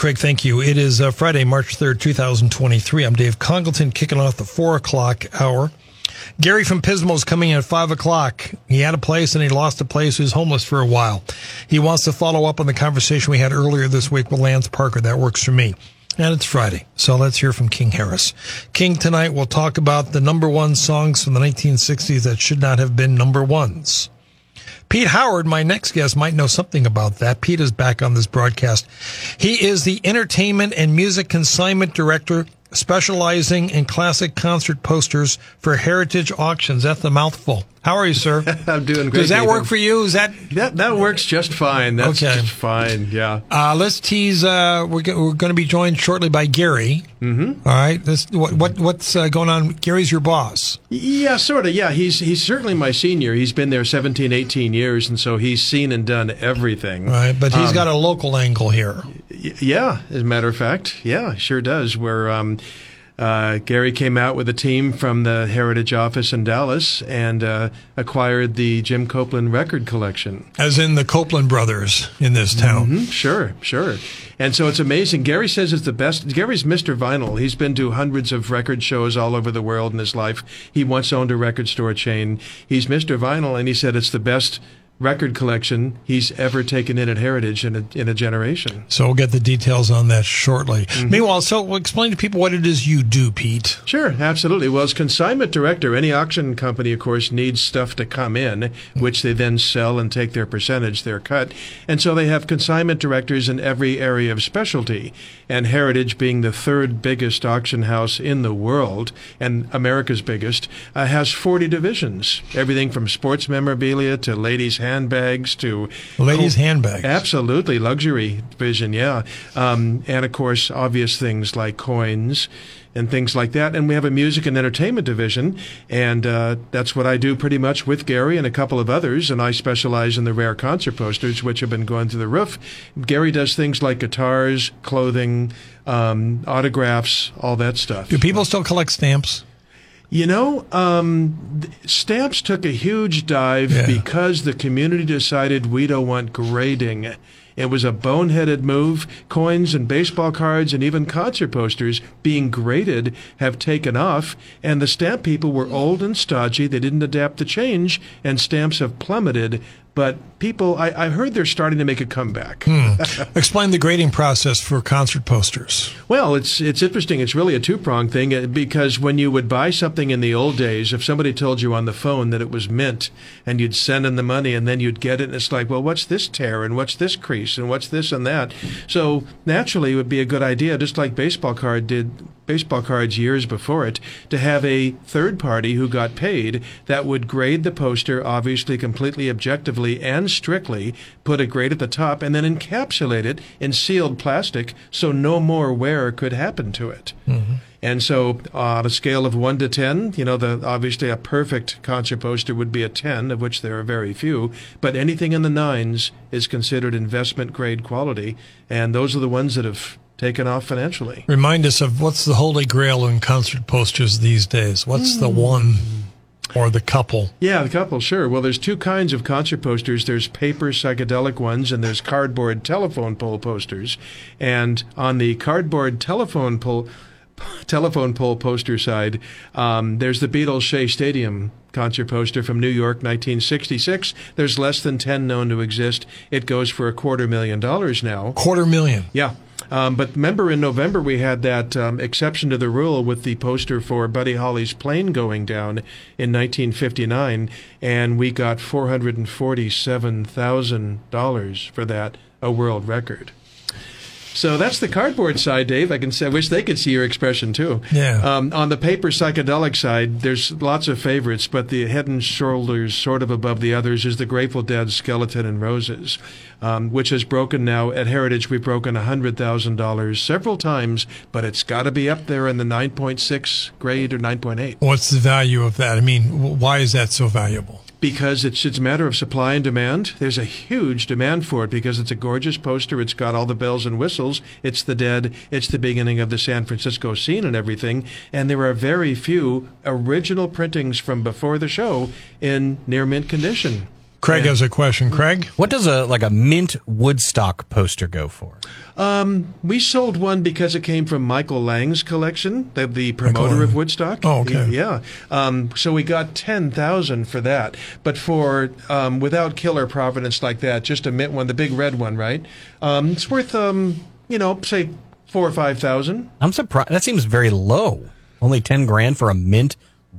Craig, thank you. It is uh, Friday, March 3rd, 2023. I'm Dave Congleton, kicking off the 4 o'clock hour. Gary from Pismo is coming in at 5 o'clock. He had a place and he lost a place. He was homeless for a while. He wants to follow up on the conversation we had earlier this week with Lance Parker. That works for me. And it's Friday, so let's hear from King Harris. King, tonight we'll talk about the number one songs from the 1960s that should not have been number ones. Pete Howard, my next guest, might know something about that. Pete is back on this broadcast. He is the entertainment and music consignment director specializing in classic concert posters for Heritage Auctions. That's the mouthful. How are you, sir? I'm doing great. Does that work for you? Is that That that works just fine. That's Okay. just fine. Yeah. uh, let's tease. Uh, we're go- we're going to be joined shortly by Gary. Mm-hmm. All right. This what what what's uh, going on? Gary's your boss. Yeah, sort of. Yeah, he's he's certainly my senior. He's been there 17, 18 years, and so he's seen and done everything. All right, but he's Um, got a local angle here. Yeah, as a matter of fact, yeah, sure does. Where um, uh, Gary came out with a team from the Heritage office in Dallas and uh, acquired the Jim Copeland record collection. As in the Copeland brothers in this town. Mhm, Sure, sure. And so it's amazing. Gary says it's the best. Gary's Mr. Vinyl. He's been to hundreds of record shows all over the world in his life. He once owned a record store chain. He's Mr. Vinyl, and he said it's the best record collection he's ever taken in at Heritage in a, in a generation. So we'll get the details on that shortly. Mm-hmm. Meanwhile, so we'll explain to people what it is you do, Pete. Sure, absolutely. Well, as consignment director, any auction company, of course, needs stuff to come in, which they then sell and take their percentage, their cut. And so they have consignment directors in every area of specialty. And Heritage, being the third biggest auction house in the world and America's biggest, uh, has 40 divisions. Everything from sports memorabilia to ladies' handbags to Ladies' handbags. Absolutely, luxury division, yeah. Um, and of course, obvious things like coins and things like that. And we have a music and entertainment division, and uh, that's what I do pretty much with Gary and a couple of others. And I specialize in the rare concert posters, which have been going through the roof. Gary does things like guitars, clothing, um, autographs, all that stuff. Do people still collect stamps? You know, um, stamps took a huge dive Yeah. because the community decided we don't want grading. It was a boneheaded move. Coins and baseball cards and even concert posters being graded have taken off, and the stamp people were old and stodgy. They didn't adapt to change, and stamps have plummeted. But people, I, I heard they're starting to make a comeback. Explain the grading process for concert posters. Well, it's it's interesting. It's really a two prong thing uh, because when you would buy something in the old days, if somebody told you on the phone that it was mint, and you'd send in the money, and then you'd get it, and it's like, well, what's this tear, and what's this crease, and what's this and that. So naturally, it would be a good idea, just like baseball card did. Baseball cards years before it, to have a third party who got paid that would grade the poster, obviously completely objectively and strictly, put a grade at the top, and then encapsulate it in sealed plastic so no more wear could happen to it. And so, uh, on a scale of one to ten, you know, the obviously a perfect concert poster would be a ten, of which there are very few. But anything in the nines is considered investment grade quality, and those are the ones that have taken off financially. Remind us of what's the holy grail in concert posters these days. What's the one or the couple? Yeah, the couple, sure. Well, there's two kinds of concert posters. There's paper psychedelic ones, and there's cardboard telephone pole posters. And on the cardboard telephone pole telephone pole poster side, um, there's the Beatles Shea Stadium concert poster from New York, 1966. There's less than 10 known to exist. It goes for a quarter million dollars now. Quarter million. Yeah. Um, but remember, in November, we had that um, exception to the rule with the poster for Buddy Holly's plane going down in 1959, and we got $447,000 for that, a world record. So that's the cardboard side, Dave. I can say, I wish they could see your expression too. Yeah. Um, on the paper psychedelic side, there's lots of favorites, but the head and shoulders sort of above the others is the Grateful Dead Skeleton and Roses, um, which has broken now at Heritage. We've broken hundred thousand dollars several times, but it's got to be up there in the nine point six grade or nine point eight. What's the value of that? I mean, why is that so valuable? Because it's it's a matter of supply and demand. There's a huge demand for it because it's a gorgeous poster. It's got all the bells and whistles. It's the dead. It's the beginning of the San Francisco scene and everything. And there are very few original printings from before the show in near mint condition. Craig has a question. Craig? What does a like a mint Woodstock poster go for? Um, we sold one because it came from Michael Lang's collection, the, the promoter Lang. of Woodstock. Oh, okay. He- yeah. Um, so we got ten thousand for that. But for um, without killer providence like that, just a mint one, the big red one, right? Um, it's worth um, you know, say four or five thousand. I'm surprised. That seems very low. Only ten grand for a mint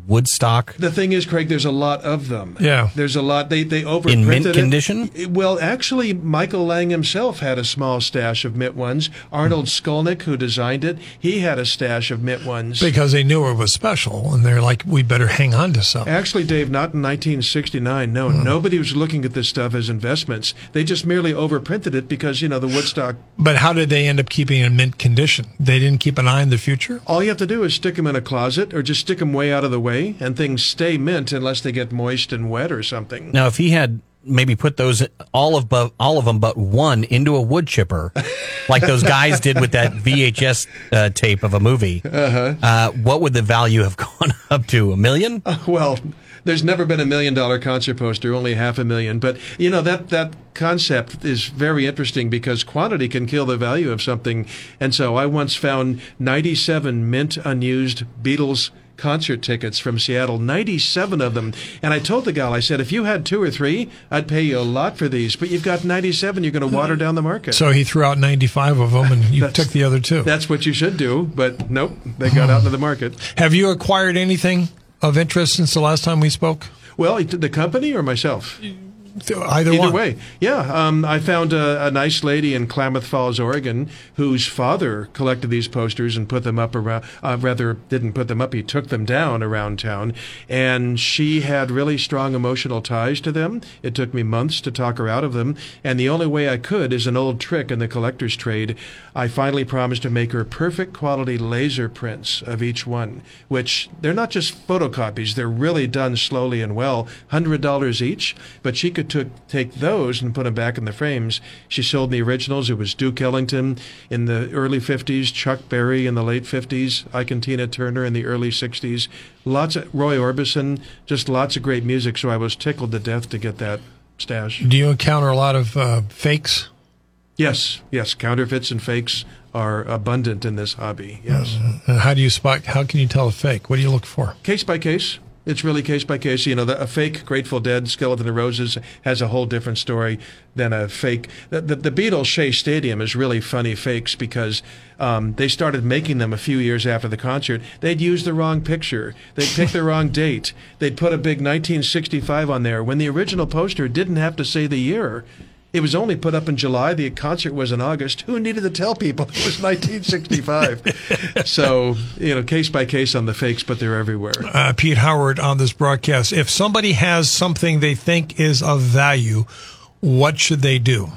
Woodstock. The thing is, Craig, there's a lot of them. Yeah. There's a lot. They they overprinted In mint it. condition? Well, actually, Michael Lang himself had a small stash of mint ones. Arnold Skolnick, who designed it, he had a stash of mint ones. Because they knew it was special, and they're like, we better hang on to some. Actually, Dave, not in 1969. No, hmm. nobody was looking at this stuff as investments. They just merely overprinted it because, you know, the Woodstock. But how did they end up keeping it in mint condition? They didn't keep an eye on the future? All you have to do is stick them in a closet or just stick them way out of the way, and things stay mint unless they get moist and wet or something. Now, if he had maybe put those all of bu- all of them but one into a wood chipper, like those guys did with that VHS uh, tape of a movie, uh what would the value have gone up to? A million? Well, there's never been a million dollar concert poster, only half a million. But you know that that concept is very interesting because quantity can kill the value of something. And so I once found 97 mint unused Beatles concert tickets from Seattle, 97 of them. And I told the gal, I said, if you had two or three, I'd pay you a lot for these. But you've got 97, you're going to water down the market. So he threw out 95 of them, and you took the other two. That's what you should do. But nope, they got out into the market. Have you acquired anything of interest since the last time we spoke? Well, the company or myself? Either, Either one. way, yeah. Um, I found a, a nice lady in Klamath Falls, Oregon, whose father collected these posters and put them up around. Uh, rather, didn't put them up; he took them down around town. And she had really strong emotional ties to them. It took me months to talk her out of them, and the only way I could is an old trick in the collector's trade. I finally promised to make her perfect quality laser prints of each one, which they're not just photocopies; they're really done slowly and well. Hundred dollars each, but she could took, take those and put them back in the frames. She sold the originals. It was Duke Ellington in the early 50s, Chuck Berry in the late 50s, Ike and Tina Turner in the early 60s. Lots of Roy Orbison, just lots of great music. So I was tickled to death to get that stash. Do you encounter a lot of uh, fakes? Yes, yes, counterfeits and fakes are abundant in this hobby. Yes. And how do you spot? How can you tell a fake? What do you look for? case by case. It's really case by case. You know, the, a fake Grateful Dead Skeleton of Roses has a whole different story than a fake. The, the, the Beatles Shea Stadium is really funny fakes because um, they started making them a few years after the concert. They'd use the wrong picture. They'd pick the wrong date. They'd put a big 1965 on there when the original poster didn't have to say the year. It was only put up in July. The concert was in August. Who needed to tell people it was 1965? so, you know, case by case on the fakes, but they're everywhere. Uh, Pete Howard on this broadcast. If somebody has something they think is of value, what should they do?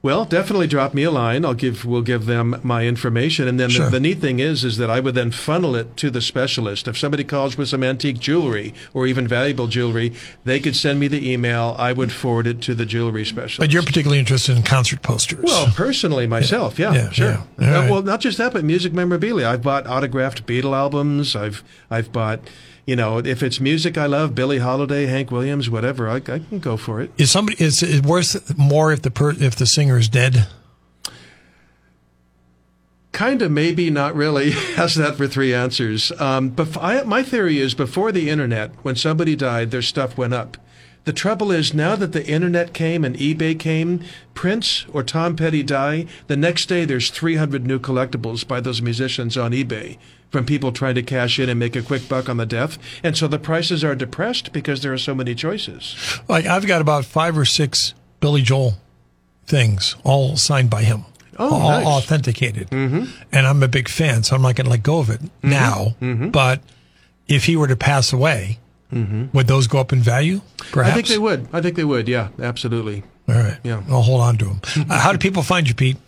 Well, definitely drop me a line. I'll give we'll give them my information, and then Sure. the, the neat thing is is that I would then funnel it to the specialist. If somebody calls with some antique jewelry or even valuable jewelry, they could send me the email. I would forward it to the jewelry specialist. But you're particularly interested in concert posters. well, personally, myself, yeah, Yeah, sure. yeah. Uh, right. well, not just that, but music memorabilia. I've bought autographed Beatle albums. I've I've bought, you know, if it's music I love, Billie Holiday, Hank Williams, whatever, I, I can go for it. is somebody is it worth more if the per, if the singer is dead? Kind of, maybe, not really. How's that for three answers? Um, but I, my theory is before the internet, when somebody died, their stuff went up. The trouble is now that the internet came and eBay came, Prince or Tom Petty die, the next day there's 300 new collectibles by those musicians on eBay from people trying to cash in and make a quick buck on the death. And so the prices are depressed because there are so many choices. Like I've got about five or six Billy Joel things, all signed by him. Oh, au- nice. authenticated. Mm-hmm. And I'm a big fan, so I'm not going to let go of it Mm-hmm. now. But if he were to pass away, would those go up in value? Perhaps. Mm-hmm. I think they would. I think they would. Yeah, absolutely. All right. Yeah. I'll hold on to them. uh, how do people find you, Pete?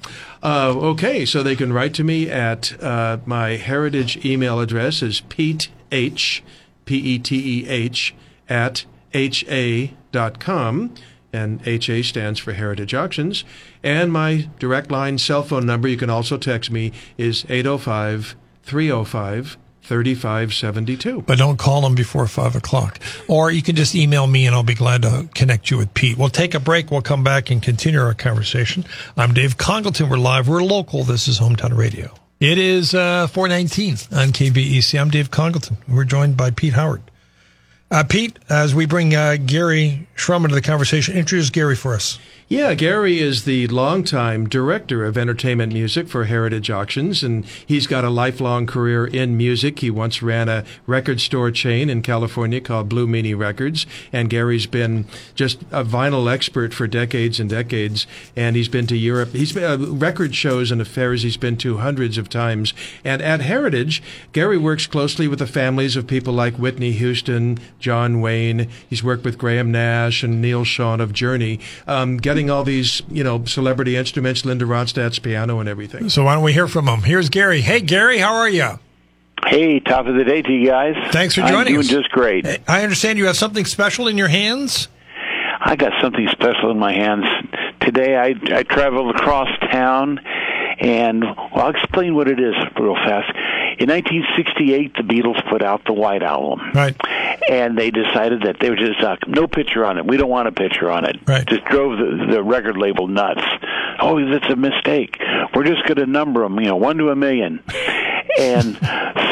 Uh, okay, so they can write to me at uh, my heritage email address is Pete H, P E T E H, at HA dot com, and HA stands for Heritage Auctions. And my direct line cell phone number, you can also text me, is 805 305 3572. But don't call them before five o'clock. Or you can just email me and I'll be glad to connect you with Pete. We'll take a break. We'll come back and continue our conversation. I'm Dave Congleton. We're live. We're local. This is Hometown Radio. It is uh, 419 on KVEC. I'm Dave Congleton. We're joined by Pete Howard. Uh, Pete, as we bring uh, Gary Shrum into the conversation, introduce Gary for us. Yeah, Gary is the longtime director of entertainment music for Heritage Auctions, and he's got a lifelong career in music. He once ran a record store chain in California called Blue Meanie Records, and Gary's been just a vinyl expert for decades and decades. And he's been to Europe. He's been uh, record shows and affairs. He's been to hundreds of times. And at Heritage, Gary works closely with the families of people like Whitney Houston, John Wayne. He's worked with Graham Nash and Neal Schon of Journey, um, getting all these you know celebrity instruments, Linda Ronstadt's piano and everything. So why don't we hear from him? Here's Gary. Hey, Gary, how are you? Hey, top of the day to you guys. Thanks for I'm joining doing us. just great. I understand you have something special in your hands. I got something special in my hands today. I I traveled across town, and well, I'll explain what it is real fast. In 1968, the Beatles put out the White Album, Right. and they decided that they were just uh, no picture on it. We don't want a picture on it. Right. Just drove the, the record label nuts. Oh, that's a mistake. We're just going to number them, you know, one to a million. And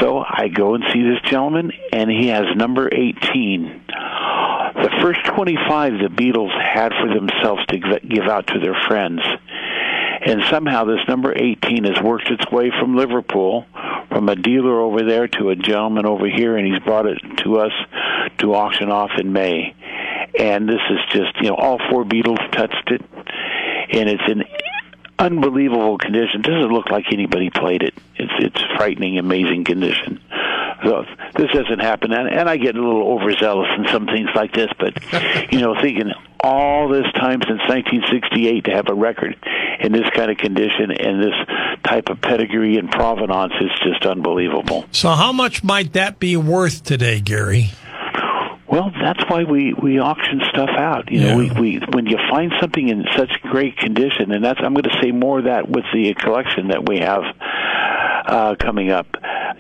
so I go and see this gentleman, and he has number 18. The first 25 the Beatles had for themselves to gi- give out to their friends. And somehow this number 18 has worked its way from Liverpool, from a dealer over there to a gentleman over here, and he's brought it to us to auction off in May. And this is just, you know, all four Beatles touched it, and it's in unbelievable condition. Doesn't look like anybody played it. It's it's frightening, amazing condition. So this doesn't happen, and, and I get a little overzealous in some things like this. But you know, thinking all this time since 1968 to have a record in this kind of condition and this type of pedigree and provenance is just unbelievable. So, how much might that be worth today, Gary? Well, that's why we we auction stuff out. You know, Yeah. we we when you find something in such great condition, and that's I'm going to say more of that with the collection that we have uh, coming up.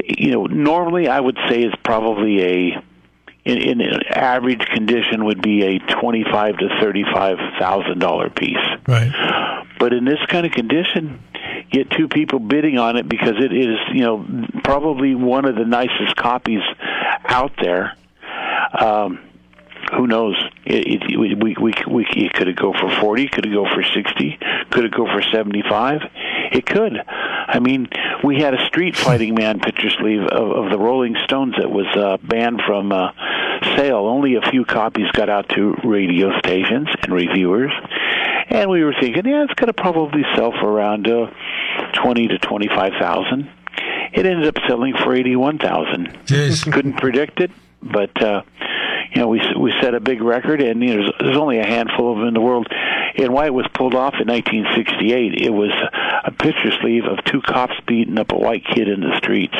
You know, normally I would say is probably a in, in an average condition would be a twenty-five to thirty-five thousand dollar piece. Right. But in this kind of condition, get two people bidding on it because it is, you know, probably one of the nicest copies out there. Um, who knows? It, it, we, we, we, we, it could it go for 40? Could it go for 60? Could it go for 75? It could. I mean, we had a street fighting man picture sleeve of, of the Rolling Stones that was uh, banned from uh, sale. Only a few copies got out to radio stations and reviewers. And we were thinking, yeah, it's going to probably sell for around uh, 20 to 25,000. It ended up selling for 81,000 Jeez. couldn't predict it, but uh, you know we we set a big record, and you know, there's, there's only a handful of them in the world. And why it was pulled off in 1968, it was a picture sleeve of two cops beating up a white kid in the streets.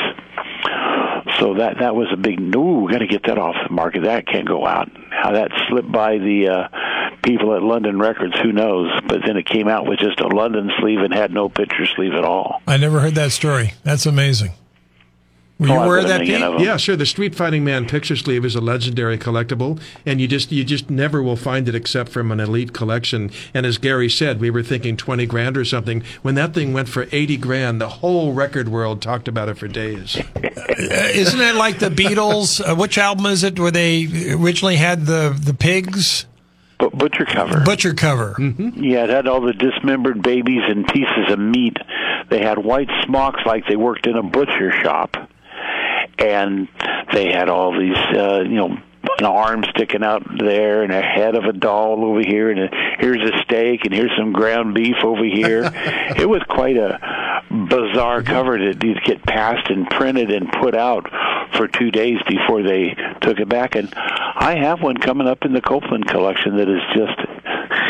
So that that was a big no. We got to get that off the market. That can't go out. How that slipped by the uh, people at London Records, who knows? But then it came out with just a London sleeve and had no picture sleeve at all. I never heard that story. That's amazing. Were you Oh, I've aware of got that, million Pete? of 'em. Yeah, sure. The Street Fighting Man picture sleeve is a legendary collectible, and you just you just never will find it except from an elite collection. And as Gary said, we were thinking twenty grand or something. When that thing went for eighty grand, the whole record world talked about it for days. Uh, Isn't it like the Beatles? Uh, which album is it where they originally had the, the pigs? But butcher cover. Butcher cover. Yeah, it had all the dismembered babies and pieces of meat. They had white smocks like they worked in a butcher shop. And they had all these, uh, you know, an arm sticking out there and a head of a doll over here and a, here's a steak and here's some ground beef over here. it was quite a bizarre cover to, get passed and printed and put out for two days before they took it back. And I have one coming up in the Copeland collection that is just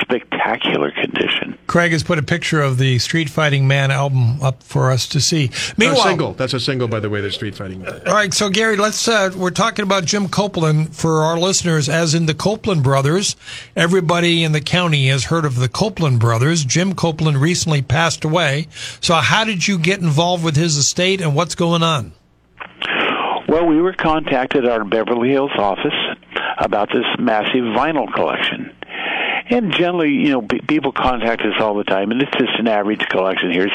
spectacular condition. Craig has put a picture of the Street Fighting Man album up for us to see. Meanwhile, a single. That's a single, by the way. The Street Fighting Man. All right, so Gary, let's. Uh, we're talking about Jim Copeland for our listeners, as in the Copeland brothers. Everybody in the county has heard of the Copeland brothers. Jim Copeland recently passed away. So, how did you get involved with his estate, and what's going on? Well, we were contacted at our Beverly Hills office about this massive vinyl collection. And generally, you know, people contact us all the time, and it's just an average collection. Here's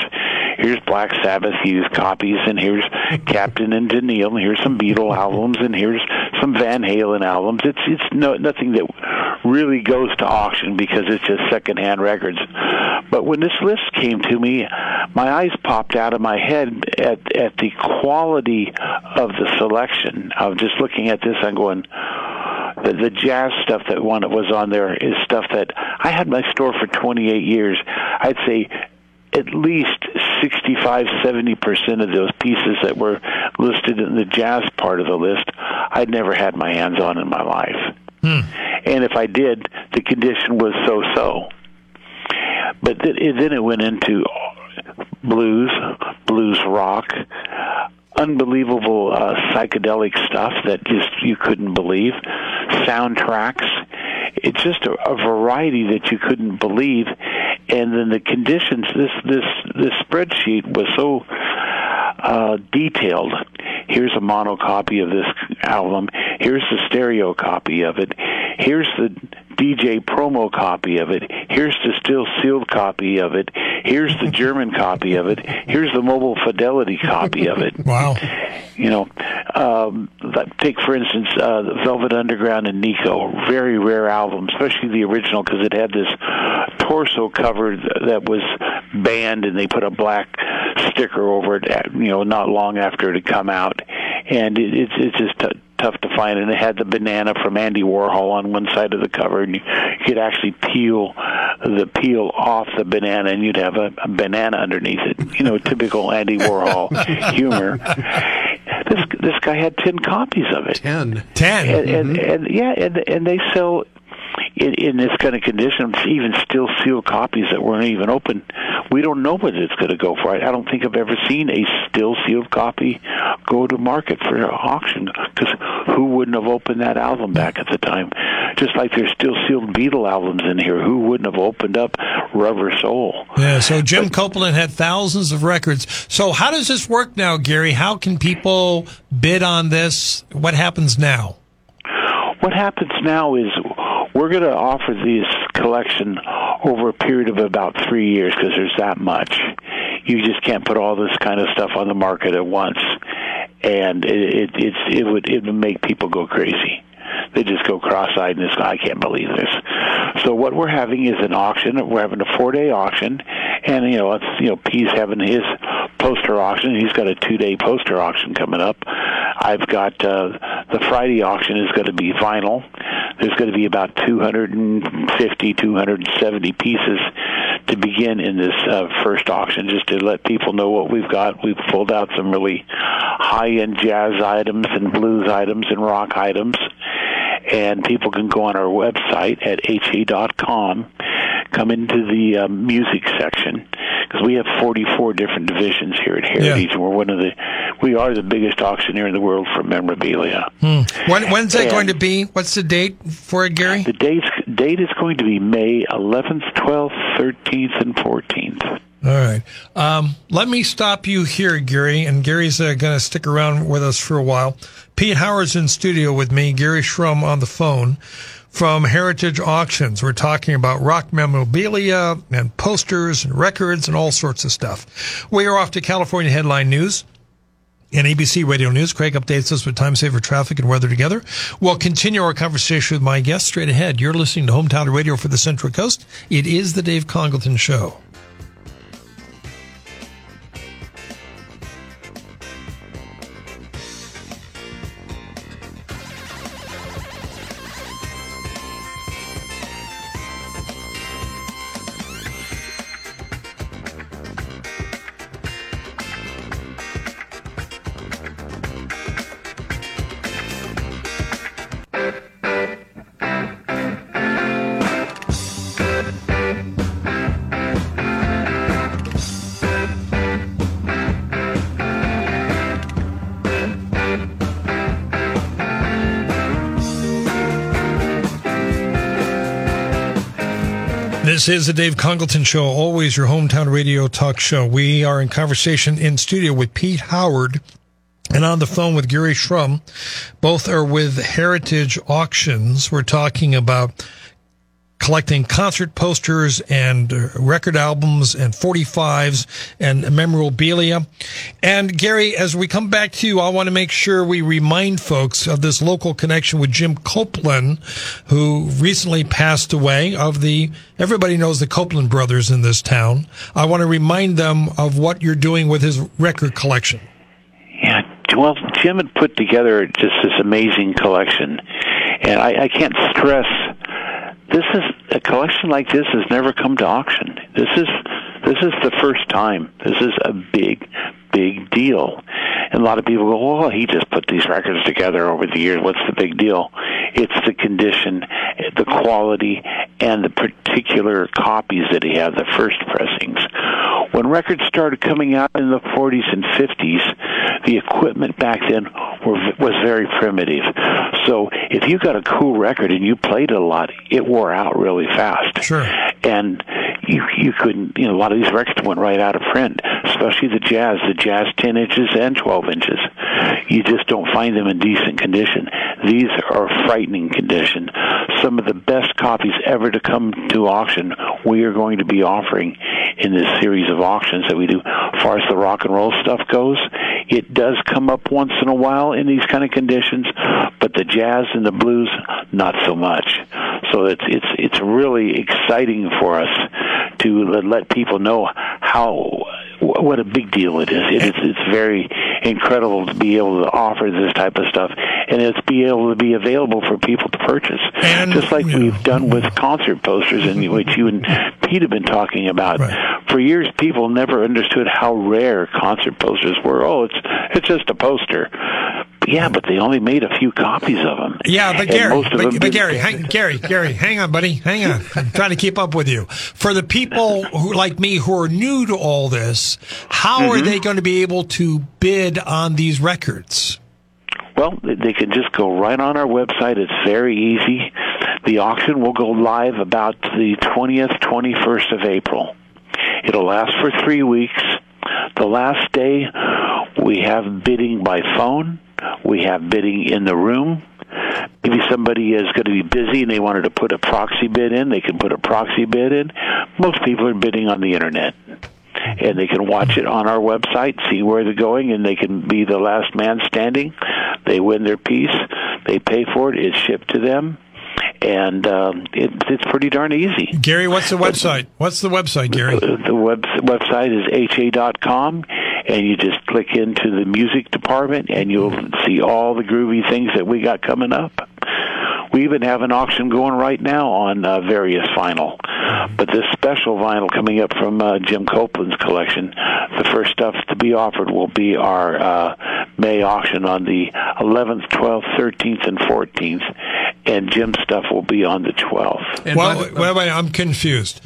here's Black Sabbath used copies, and here's Captain and Tennille, and here's some Beatle albums, and here's some Van Halen albums. It's it's no nothing that really goes to auction because it's just secondhand records. But when this list came to me, my eyes popped out of my head at at the quality of the selection. I was just looking at this, I'm going the, the jazz stuff that one that was on there is stuff that I had my store for 28 years. I'd say at least 65, 70 percent of those pieces that were listed in the jazz part of the list, I'd never had my hands on in my life. Hmm. And if I did, the condition was so-so. But th- then it went into blues, blues rock, unbelievable uh, psychedelic stuff that just you couldn't believe, soundtracks. It's just a, a variety that you couldn't believe, and then the conditions. This this this spreadsheet was so uh, detailed. Here's a mono copy of this album. Here's the stereo copy of it. Here's the DJ promo copy of it. Here's the still sealed copy of it. Here's the German copy of it. Here's the mobile fidelity copy of it. Wow. You know, um, take for instance uh, Velvet Underground and Nico, very rare album, especially the original because it had this torso cover that was banned, and they put a black sticker over it. You know, not long after it had come out, and it, it's it's just. T- tough to find, and it had the banana from Andy Warhol on one side of the cover, and you, you could actually peel the peel off the banana, and you'd have a, a banana underneath it. You know, typical Andy Warhol humor. This this guy had ten copies of it. Ten. Ten. And, and, mm-hmm. and yeah, and and they sell in, in this kind of condition, even still sealed copies that weren't even open, we don't know what it's going to go for. I, I don't think I've ever seen a still sealed copy go to market for auction because who wouldn't have opened that album back at the time? Just like there's still sealed Beatle albums in here, who wouldn't have opened up Rubber Soul? Yeah. So Jim but, Copeland had thousands of records. So how does this work now, Gary? How can people bid on this? What happens now? What happens now is we're going to offer this collection over a period of about three years because there's that much. You just can't put all this kind of stuff on the market at once, and it it it's, it would it would make people go crazy. They just go cross-eyed and say, "I can't believe this." So what we're having is an auction. We're having a four-day auction, and you know, it's you know, P's having his poster auction. He's got a two-day poster auction coming up. I've got uh, the Friday auction is going to be vinyl. There's going to be about 250, 270 pieces to begin in this uh, first auction, just to let people know what we've got. We've pulled out some really high-end jazz items and blues items and rock items, and people can go on our website at ha.com, come into the uh, music section because we have 44 different divisions here at Heritage, yeah. and we're one of the we are the biggest auctioneer in the world for memorabilia. Hmm. When, when's that and going to be? What's the date for it, Gary? The date date is going to be May 11th, 12th, 13th, and 14th. All right. Um, let me stop you here, Gary. And Gary's uh, going to stick around with us for a while. Pete Howard's in studio with me, Gary Shrum on the phone from Heritage Auctions. We're talking about rock memorabilia and posters and records and all sorts of stuff. We are off to California headline news. And ABC Radio News, Craig updates us with time saver traffic and weather together. We'll continue our conversation with my guest straight ahead. You're listening to Hometown Radio for the Central Coast. It is the Dave Congleton Show. This is the Dave Congleton Show, always your hometown radio talk show. We are in conversation in studio with Pete Howard and on the phone with Gary Shrum. Both are with Heritage Auctions. We're talking about collecting concert posters and uh, record albums and 45s and memorabilia. And Gary, as we come back to you, I want to make sure we remind folks of this local connection with Jim Copeland, who recently passed away of the, everybody knows the Copeland brothers in this town. I want to remind them of what you're doing with his record collection. Yeah, well, Jim had put together just this amazing collection, and I, I can't stress this is a collection like this has never come to auction. This is this is the first time. This is a big, big deal. And a lot of people go, "Well, he just put these records together over the years. What's the big deal?" It's the condition, the quality, and the particular copies that he had, the first pressings. When records started coming out in the 40s and 50s, the equipment back then were, was very primitive. So if you got a cool record and you played it a lot, it wore out really fast. Sure. And you you couldn't you know a lot of these records went right out of print, especially the jazz, the jazz 10 inches and 12 inches. You just don't find them in decent condition. These are frightening condition. Some of the best copies ever to come to auction we are going to be offering in this series of auctions that we do. As far as the rock and roll stuff goes, it does come up once in a while in these kind of conditions, but the jazz and the blues, not so much. So it's it's it's really exciting for us to let people know how what a big deal it is. It is it's very incredible to be able to offer this type of stuff, and it's be able to be available for people to purchase, And, just like yeah. we've done with concert posters, and which you and Pete have been talking about. Right. For years, people never understood how rare concert posters were. Oh, it's it's just a poster. Yeah, but they only made a few copies of them. Yeah, but Gary, but, but Gary, hang, Gary, Gary, hang on, buddy, hang on. I'm trying to keep up with you. For the people who, like me, who are new to all this, how are Mm-hmm. they going to be able to bid on these records? Well, they can just go right on our website. It's very easy. The auction will go live about the 20th, 21st of April. It'll last for three weeks. The last day, we have bidding by phone. We have bidding in the room. Maybe somebody is going to be busy and they wanted to put a proxy bid in. They can put a proxy bid in. Most people are bidding on the internet and they can watch it on our website, see where they're going, and they can be the last man standing. They win their piece, they pay for it, it's shipped to them, and um, it, it's pretty darn easy. Gary, what's the website? What's the website, Gary? The web, website is ha.com, and you just click into the music department, and you'll see all the groovy things that we got coming up. We even have an auction going right now on uh, various vinyl. But this special vinyl coming up from uh, Jim Copeland's collection, the first stuff to be offered will be our uh, May auction on the 11th, 12th, 13th, and 14th, and Jim's stuff will be on the 12th. And well, by the- wait, wait, wait, I'm confused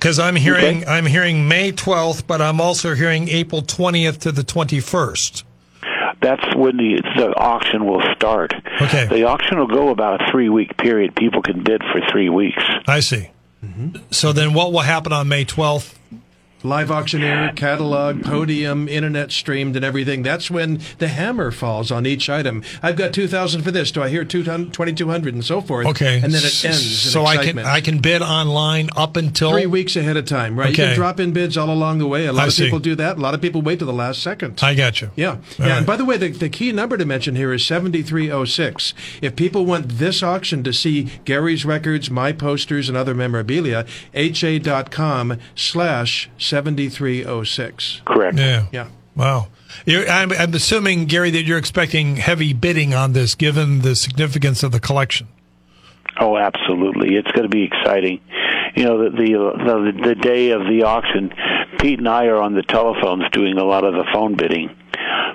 because I'm hearing Okay. I'm hearing May 12th, but I'm also hearing April 20th to the 21st. That's when the the auction will start. Okay. The auction will go about a three week period. People can bid for three weeks. I see. Mm-hmm. So then, what will happen on May 12th? Live auctioneer, catalog, podium, internet streamed, and everything. That's when the hammer falls on each item. I've got two thousand for this. Do I hear two twenty two hundred and so forth? Okay, and then it ends. in So I can. I can bid online up until Three weeks ahead of time, right? You Okay. can drop in bids all along the way. A lot I of see. people do that. A lot of people wait to the last second. I got you. Yeah. All yeah. right. And by the way, the, the key number to mention here is 7306. If people want this auction to see Gary's records, my posters, and other memorabilia, ha.com slash 7306. Correct. Yeah. Yeah. Wow. You're, I'm, I'm assuming, Gary, that you're expecting heavy bidding on this, given the significance of the collection. Oh, absolutely. It's going to be exciting. You know, the, the the the day of the auction, Pete and I are on the telephones doing a lot of the phone bidding.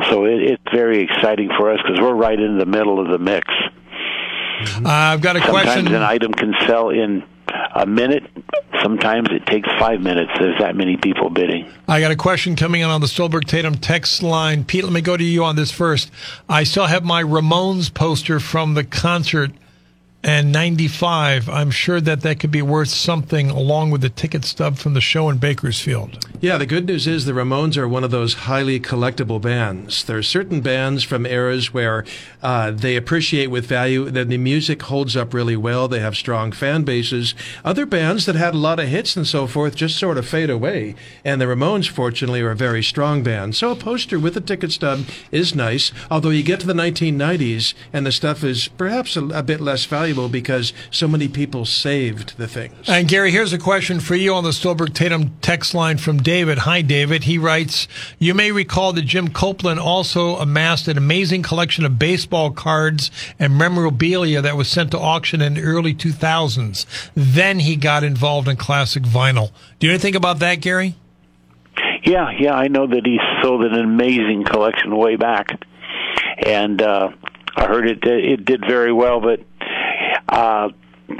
So it, it's very exciting for us because we're right in the middle of the mix. Uh, I've got a Sometimes question. Sometimes an item can sell in a minute. Sometimes it takes five minutes. There's that many people bidding. I got a question coming in on the Stolberg Tatum text line. Pete, let me go to you on this first. I still have my Ramones poster from the concert, and 95. I'm sure that that could be worth something along with the ticket stub from the show in Bakersfield. Yeah, the good news is the Ramones are one of those highly collectible bands. There are certain bands from eras where uh, they appreciate with value that the music holds up really well. They have strong fan bases. Other bands that had a lot of hits and so forth just sort of fade away. And the Ramones, fortunately, are a very strong band. So a poster with a ticket stub is nice, although you get to the 1990s and the stuff is perhaps a, a bit less valuable because so many people saved the things. And Gary, here's a question for you on the Stolberg Tatum text line from David. Hi, David. He writes, You may recall that Jim Copeland also amassed an amazing collection of baseball cards and memorabilia that was sent to auction in the early 2000s. Then he got involved in classic vinyl. Do you know anything about that, Gary? Yeah, yeah, I know that he sold an amazing collection way back, and uh, I heard it it did very well, but uh,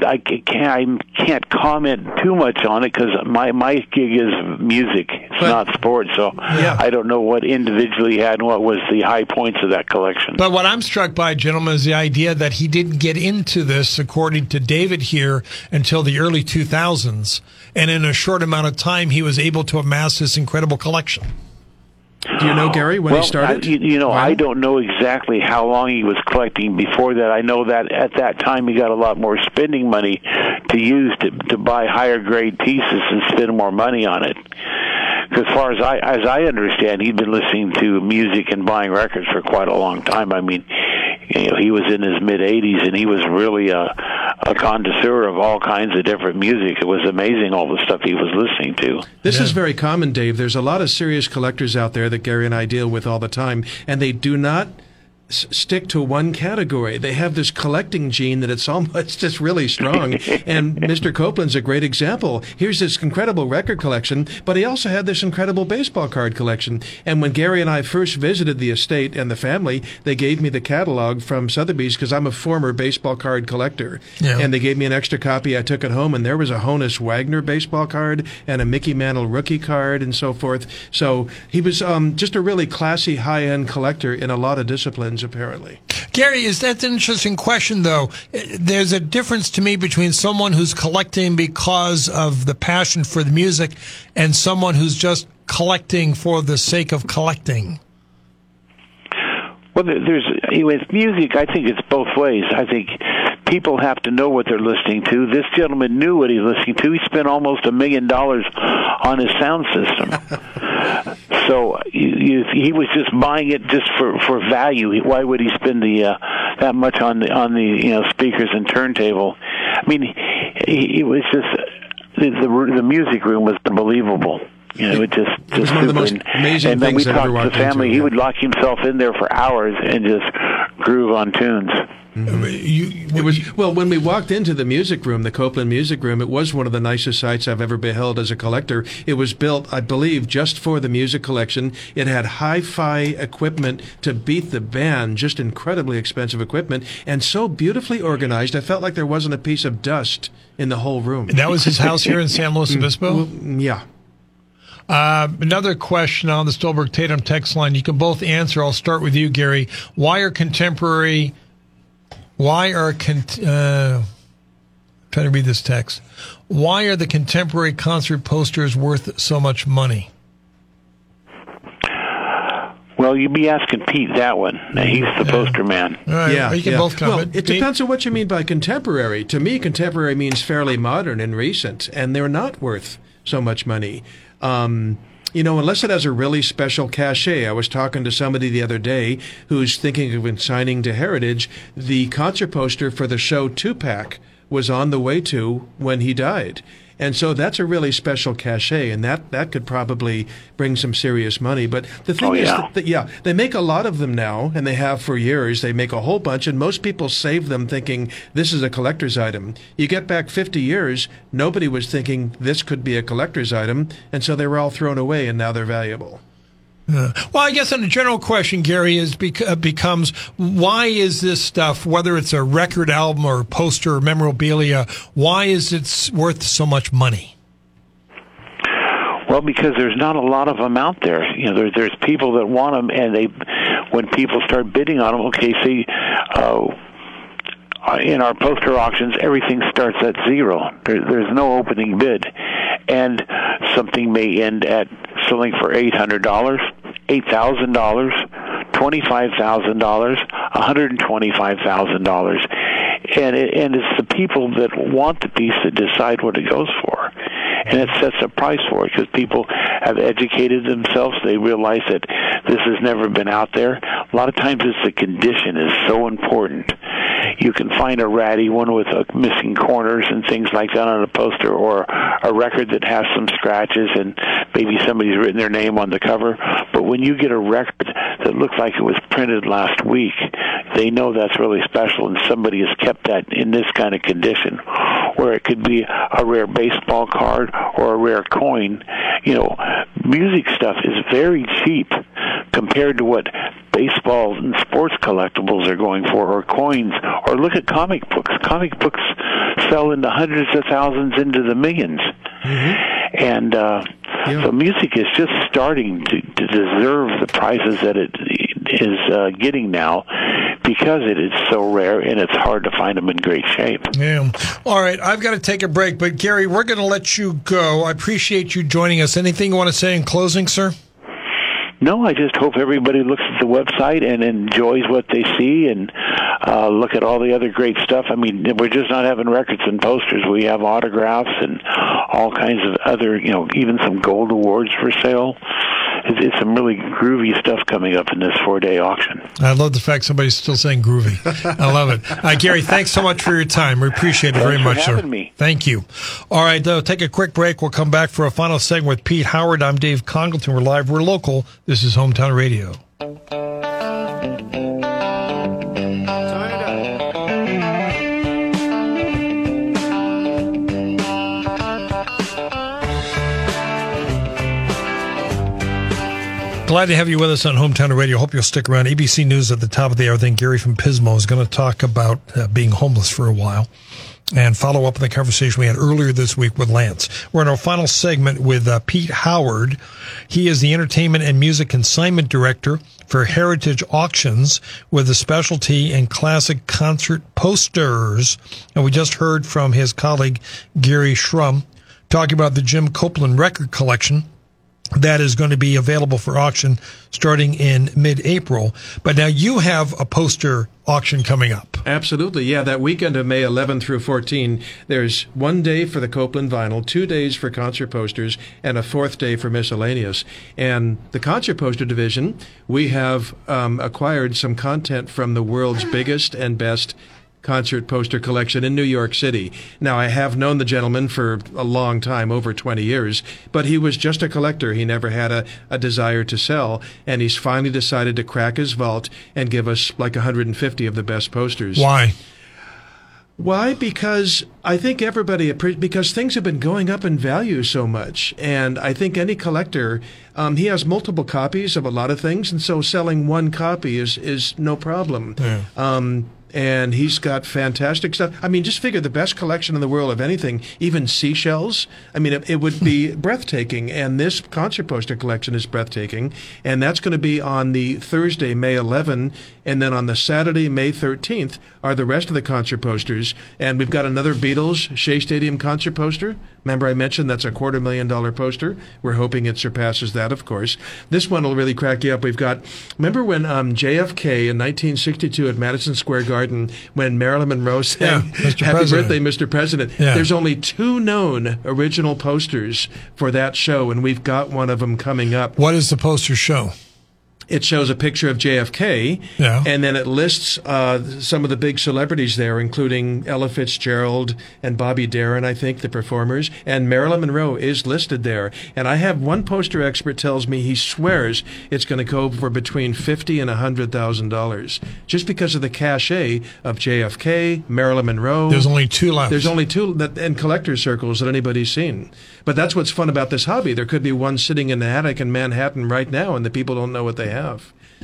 I can't I can't comment too much on it because my my gig is music, it's But- not sports. So Yeah. I don't know what individually he had and what was the high points of that collection. But what I'm struck by, gentlemen, is the idea that he didn't get into this, according to David here, until the early 2000s. And in a short amount of time, he was able to amass this incredible collection. Do you know, Gary, when well, he started? I, you, know, I don't know exactly how long he was collecting before that. I know that at that time he got a lot more spending money to use to to buy higher grade pieces and spend more money on it. As far as I as I understand, he'd been listening to music and buying records for quite a long time. I mean, you know, he was in his mid 80s and he was really a a connoisseur of all kinds of different music. It was amazing all the stuff he was listening to. This is very common, Dave. There's a lot of serious collectors out there that Gary and I deal with all the time, and they do not s- stick to one category. They have this collecting gene that it's almost just really strong. and Mr. Copeland's a great example. Here's this incredible record collection, but he also had this incredible baseball card collection. And when Gary and I first visited the estate and the family, they gave me the catalog from Sotheby's because I'm a former baseball card collector. Yeah. And they gave me an extra copy. I took it home, and there was a Honus Wagner baseball card and a Mickey Mantle rookie card and so forth. So he was um, just a really classy, high end collector in a lot of disciplines, apparently. Gary, is that an interesting question, though? Uh, there's a difference to me between someone who's collecting because of the passion for the music and someone who's just collecting for the sake of collecting. Well, there's with music. I think it's both ways. I think people have to know what they're listening to. This gentleman knew what he was listening to. He spent almost a million dollars on his sound system. so you, you, he was just buying it just for for value. Why would he spend the uh, that much on the on the you know speakers and turntable? I mean, he, it was just the, the the music room was unbelievable. You know, it just, It was just one of the most amazing and then we things I've talked to the family. into, he would lock himself in there for hours and just groove on tunes. You, It was well when we walked into the music room, the Copeland Music Room. It was one of the nicest sights I've ever beheld as a collector. It was built, I believe, just for the music collection. It had hi-fi equipment to beat the band, just incredibly expensive equipment, and so beautifully organized. I felt like there wasn't a piece of dust in the whole room. that was his house here in San Luis Obispo. Mm, yeah. Uh, another question on the Stolberg Tatum text line. You can both answer. I'll start with you, Gary. Why are contemporary? Why are con- uh, trying to read this text? Why are the contemporary concert posters worth so much money? Well, you'd be asking Pete that one. He's the poster man. All right, Yeah, you can yeah. both Well, comment. it depends on what you mean by contemporary. To me, contemporary means fairly modern and recent, and they're not worth so much money. Um, you know, unless it has a really special cachet. I was talking to somebody the other day who's thinking of signing to Heritage. The concert poster for the show Tupac was on the way to when he died. And so that's a really special cachet, and that, that could probably bring some serious money. But the thing Oh, is, yeah. that, that- yeah, they make a lot of them now, and they have for years. They make a whole bunch, and most people save them thinking this is a collector's item. You get back 50 years, nobody was thinking this could be a collector's item, and so they were all thrown away, and now they're valuable. Well, I guess on a general question, Gary, is bec- uh, becomes why is this stuff, whether it's a record album or poster or memorabilia, why is it worth so much money? Well, because there's not a lot of them out there. You know, there, there's people that want them, and they, when people start bidding on them, okay, see, uh, uh, Uh, in our poster auctions, everything starts at zero. There, there's no opening bid, and something may end at selling for eight hundred dollars, eight thousand dollars, twenty-five thousand dollars, one hundred and twenty-five thousand dollars, and it, and it's the people that want the piece that decide what it goes for and it sets a price for it because people have educated themselves. They realize that this has never been out there. A lot of times, it's the condition is so important. You can find a ratty one with uh, missing corners and things like that on a poster, or a record that has some scratches and maybe somebody's written their name on the cover. But when you get a record that looks like it was printed last week, they know that's really special, and somebody has kept that in this kind of condition, where it could be a rare baseball card or a rare coin. You know, music stuff is very cheap compared to what baseball and sports collectibles are going for, or coins, or look at comic books. Comic books sell into hundreds of thousands, into the 1000000s Mm-hmm. and uh, Yeah. so music is just starting to, to deserve the prices that it is uh, getting now because it is so rare and it's hard to find them in great shape. Yeah. All right. I've got to take a break, but Gary, we're going to let you go. I appreciate you joining us. Anything you want to say in closing, sir? No, I just hope everybody looks at the website and enjoys what they see and uh, look at all the other great stuff. I mean, we're just not having records and posters. We have autographs and all kinds of other, you know, even some gold awards for sale. It's, it's some really groovy stuff coming up in this four-day auction. I love the fact somebody's still saying groovy. I love it. Uh, Gary, thanks so much for your time. We appreciate it very Thanks for much, sir. me. Thank you. All right, though, take a quick break. We'll come back for a final segment with Pete Howard. I'm Dave Congleton. We're live. We're local. This is Hometown Radio. Glad to have you with us on Hometown Radio. Hope you'll stick around. ABC News at the top of the hour. Then Gary from Pismo is going to talk about uh, being homeless for a while and follow up on the conversation we had earlier this week with Lance. We're in our final segment with uh, Pete Howard. He is the entertainment and music consignment director for Heritage Auctions with a specialty in classic concert posters. And we just heard from his colleague Gary Shrum talking about the Jim Copeland record collection that is going to be available for auction starting in mid-April. But now you have a poster auction coming up. Absolutely, yeah. That weekend of May 11 through 14, there's one day for the Copeland vinyl, two days for concert posters, and a fourth day for miscellaneous. And the concert poster division, we have um, acquired some content from the world's biggest and best concert poster collection in New York City. Now, I have known the gentleman for a long time, over 20 years, but he was just a collector. He never had a, a desire to sell, and he's finally decided to crack his vault and give us like 150 of the best posters. Why? Why? Because I think everybody because things have been going up in value so much, and I think any collector um, he has multiple copies of a lot of things, and so selling one copy is is no problem. Um, and he's got fantastic stuff. I mean, just figure the best collection in the world of anything, even seashells. I mean, it, it would be breathtaking. And this concert poster collection is breathtaking. And that's going to be on the Thursday, May 11, and then on the Saturday, May 13th, are the rest of the concert posters. And we've got another Beatles Shea Stadium concert poster. Remember, I mentioned that's a quarter million dollar poster. We're hoping it surpasses that, of course. This one will really crack you up. We've got, remember when um, JFK in 1962 at Madison Square Garden, when Marilyn Monroe sang Yeah, Happy President. Birthday, Mr. President? Yeah. There's only two known original posters for that show, and we've got one of them coming up. What does the poster show? It shows a picture of JFK, Yeah. and then it lists uh, some of the big celebrities there, including Ella Fitzgerald and Bobby Darin, I think, the performers, and Marilyn Monroe is listed there. And I have one poster expert tells me he swears it's going to go for between fifty and a hundred thousand dollars, just because of the cachet of JFK, Marilyn Monroe. There's only two left. There's only two that in collector circles that anybody's seen. But that's what's fun about this hobby. There could be one sitting in the attic in Manhattan right now, and the people don't know what they have.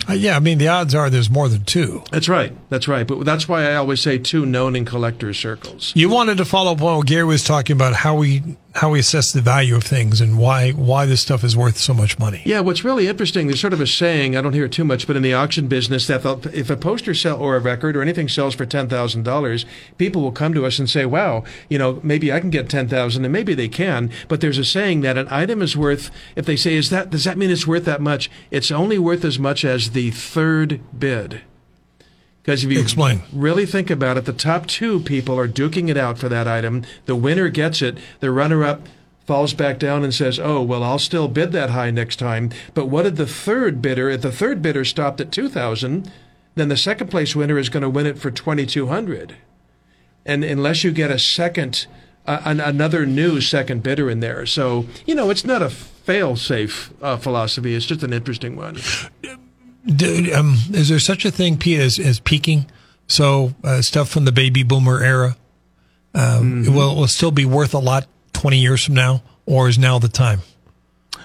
Uh, yeah, I mean, the odds are there's more than two. That's right. That's right. But that's why I always say two known in collector circles. You wanted to follow up on what Gary was talking about how we how we assess the value of things and why why this stuff is worth so much money. Yeah, what's really interesting, there's sort of a saying, I don't hear it too much, but in the auction business, that if a poster sell or a record or anything sells for $10,000, people will come to us and say, wow, you know, maybe I can get 10000 and maybe they can, but there's a saying that an item is worth, if they say, is that, does that mean it's worth that much? It's only worth as much as the third bid. Because if you Explain. really think about it, the top two people are duking it out for that item. The winner gets it. The runner up falls back down and says, "Oh, well, I'll still bid that high next time." But what did the third bidder? If the third bidder stopped at two thousand, then the second place winner is going to win it for twenty two hundred. And unless you get a second, uh, an, another new second bidder in there, so you know it's not a fail-safe uh, philosophy. It's just an interesting one. Do, um, is there such a thing, Pete, as, as peaking? So uh, stuff from the baby boomer era um, Mm-hmm. will will still be worth a lot twenty years from now, or is now the time?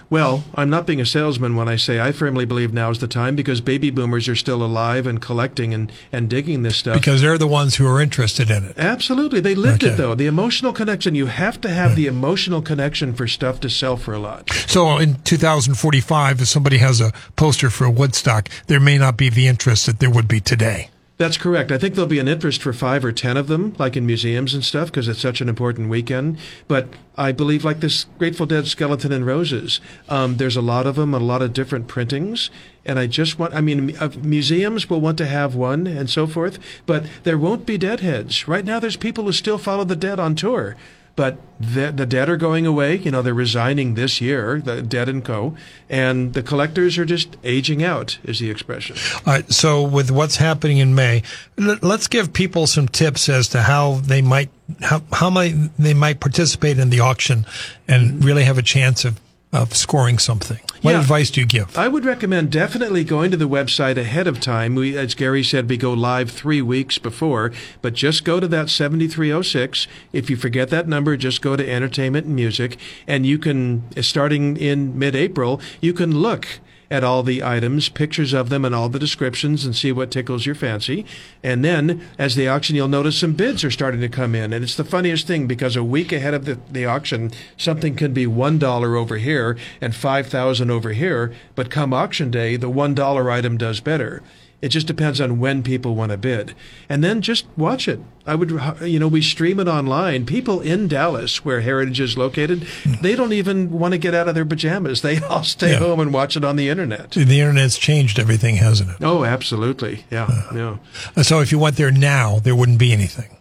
Well, I'm not being a salesman when I say I firmly believe now is the time because baby boomers are still alive and collecting and, and digging this stuff. Because they're the ones who are interested in it. Absolutely. They lived Okay. it, though. The emotional connection. You have to have the emotional connection for stuff to sell for a lot. So in 2045, if somebody has a poster for Woodstock, there may not be the interest that there would be today. That's correct. I think there'll be an interest for five or ten of them, like in museums and stuff, because it's such an important weekend. But I believe, like this Grateful Dead skeleton and roses, um, there's a lot of them, a lot of different printings. And I just want, I mean, uh, museums will want to have one and so forth, but there won't be deadheads. Right now, there's people who still follow the dead on tour. But the, the dead are going away. You know, they're resigning this year, the dead and co. And the collectors are just aging out, is the expression. All right. So with what's happening in May, let's give people some tips as to how they might how how might they might participate in the auction and really have a chance of of scoring something. What Yeah. advice do you give? I would recommend definitely going to the website ahead of time. We, as Gary said, we go live three weeks before, but just go to that 7306. If you forget that number, just go to entertainment and music, and you can, uh, starting in mid April, you can look at all the items, pictures of them, and all the descriptions, and see what tickles your fancy. And then, as the auction, you'll notice some bids are starting to come in. And it's the funniest thing because a week ahead of the, the auction, something can be one dollar over here and five thousand over here. But come auction day, the one dollar item does better. It just depends on when people want to bid. And then just watch it. I would, you know, we stream it online. People in Dallas, where Heritage is located, they don't even want to get out of their pajamas. They all stay Yeah. home and watch it on the internet. The internet's changed everything, hasn't it? Oh, absolutely. Yeah, yeah. Uh, So if you went there now, there wouldn't be anything.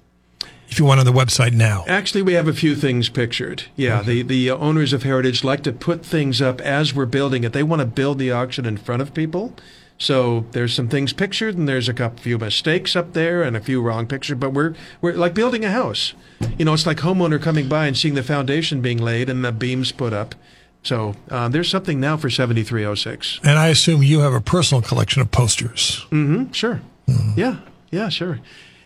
If you went on the website now, Actually, we have a few things pictured. Yeah, the, the owners of Heritage like to put things up as we're building it. They want to build the auction in front of people. So there's some things pictured, and there's a couple, few mistakes up there, and a few wrong pictures. But we're we're like building a house. You know, it's like homeowner coming by and seeing the foundation being laid and the beams put up. So uh, there's something now for 7306. and I assume you have a personal collection of posters. Mm-hmm. Sure. Yeah. Yeah. Sure.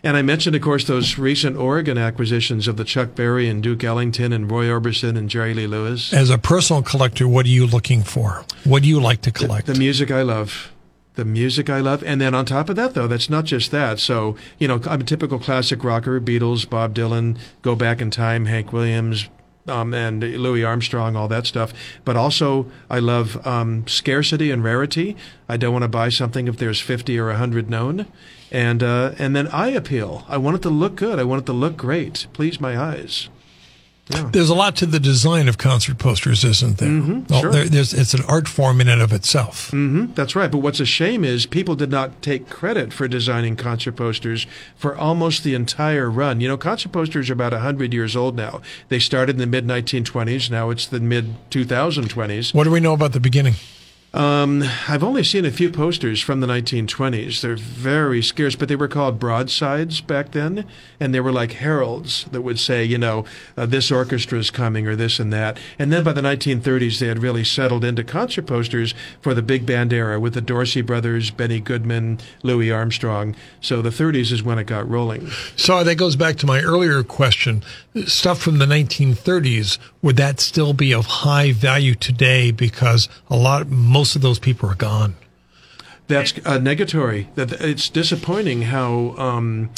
And I mentioned, of course, those recent Oregon acquisitions of the Chuck Berry and Duke Ellington and Roy Orbison and Jerry Lee Lewis. As a personal collector, what are you looking for? What do you like to collect? The music I love. The music I love. And then on top of that, though, that's not just that. So, you know, I'm a typical classic rocker Beatles, Bob Dylan, Go Back in Time, Hank Williams, um, and Louis Armstrong, all that stuff. But also, I love um, scarcity and rarity. I don't want to buy something if there's 50 or 100 known. And, uh, and then eye appeal. I want it to look good. I want it to look great. Please my eyes. There's a lot to the design of concert posters, isn't there? Mhm, Well, sure. there- there's, it's an art form in and of itself. hmm that's right. But what's a shame is people did not take credit for designing concert posters for almost the entire run. You know, concert posters are about 100 years old now. They started in the mid 1920s. Now it's the mid 2020s. What do we know about the beginning? Um, I've only seen a few posters from the 1920s. They're very scarce, but they were called broadsides back then, and they were like heralds that would say, you know, uh, this orchestra is coming or this and that. And then by the 1930s, they had really settled into concert posters for the big band era with the Dorsey brothers, Benny Goodman, Louis Armstrong. So the 30s is when it got rolling. So that goes back to my earlier question. Stuff from the 1930s, would that still be of high value today? Because a lot, most of those people are gone. That's a negatory. That it's disappointing how um,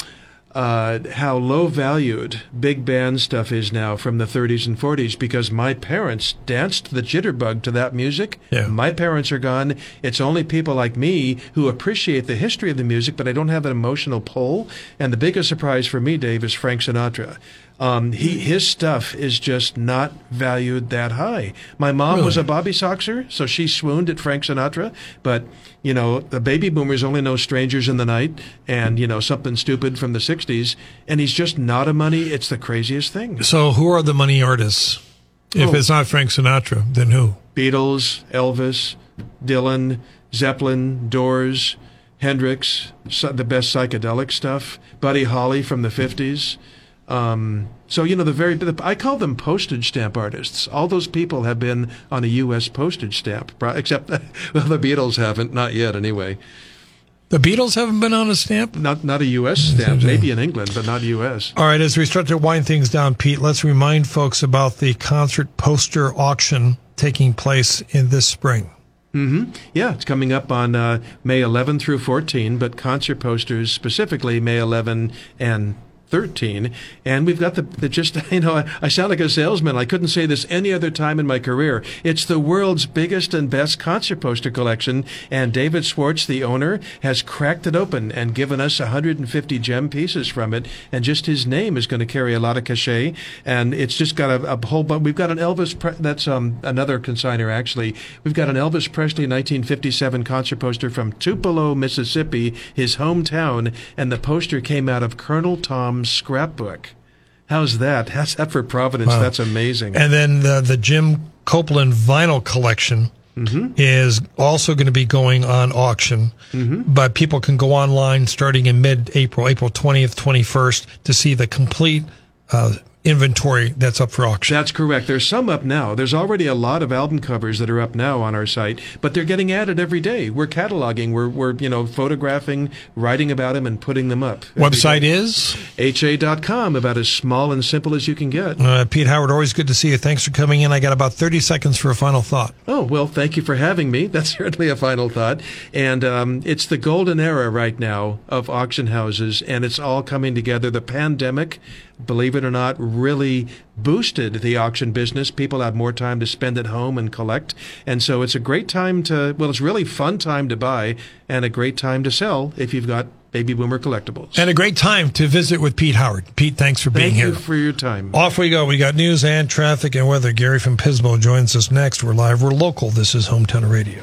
uh, how low valued big band stuff is now from the 30s and 40s because my parents danced the jitterbug to that music. Yeah. My parents are gone. It's only people like me who appreciate the history of the music, but I don't have an emotional pull. And the biggest surprise for me, Dave, is Frank Sinatra. Um, he his stuff is just not valued that high. My mom was a Bobby Soxer, so she swooned at Frank Sinatra. But you know, the baby boomers only know "Strangers in the Night" and you know something stupid from the '60s, and he's just not a money. It's the craziest thing. So, who are the money artists? If Oh. it's not Frank Sinatra, then who? Beatles, Elvis, Dylan, Zeppelin, Doors, Hendrix, the best psychedelic stuff, Buddy Holly from the 50s. Um, so, you know, the very, the, I call them postage stamp artists. All those people have been on a U.S. postage stamp, except, well, the Beatles haven't, not yet anyway. The Beatles haven't been on a stamp? Not, not a U.S. stamp, maybe in England, but not U.S. All right, as we start to wind things down, Pete, let's remind folks about the concert poster auction taking place in this spring. Yeah, it's coming up on uh, May 11 through 14, but concert posters specifically May 11 and 13. And we've got the, the just, you know, I, I sound like a salesman. I couldn't say this any other time in my career. It's the world's biggest and best concert poster collection. And David Schwartz, the owner, has cracked it open and given us 150 gem pieces from it. And just his name is going to carry a lot of cachet. And it's just got a, a whole bunch. We've got an Elvis, Pre- that's um, another consigner actually. We've got an Elvis Presley 1957 concert poster from Tupelo, Mississippi, his hometown. And the poster came out of Colonel Tom's scrapbook. How's that? How's that for Providence? Wow. That's amazing. And then the, the Jim Copeland vinyl collection is also going to be going on auction. But people can go online starting in mid April, April 20th, 21st, to see the complete uh, inventory that's up for auction. That's correct. There's some up now. There's already a lot of album covers that are up now on our site, but they're getting added every day. We're cataloging. We're, we're you know photographing, writing about them, and putting them up. Website day. is ha.com. About as small and simple as you can get. uh, Pete Howard. Always good to see you. Thanks for coming in. I got about 30 seconds for a final thought. Oh, well, thank you for having me. That's certainly a final thought. And um, it's the golden era right now of auction houses, and it's all coming together. The pandemic, believe it or not, really boosted the auction business. People have more time to spend at home and collect. And so it's a great time to, well, it's really fun time to buy and a great time to sell if you've got baby boomer collectibles. And a great time to visit with Pete Howard. Pete, thanks for being Thank here. you for your time. Off we go. We got news and traffic and weather. Gary from Pismo joins us next. We're live. We're local. This is Hometown Radio.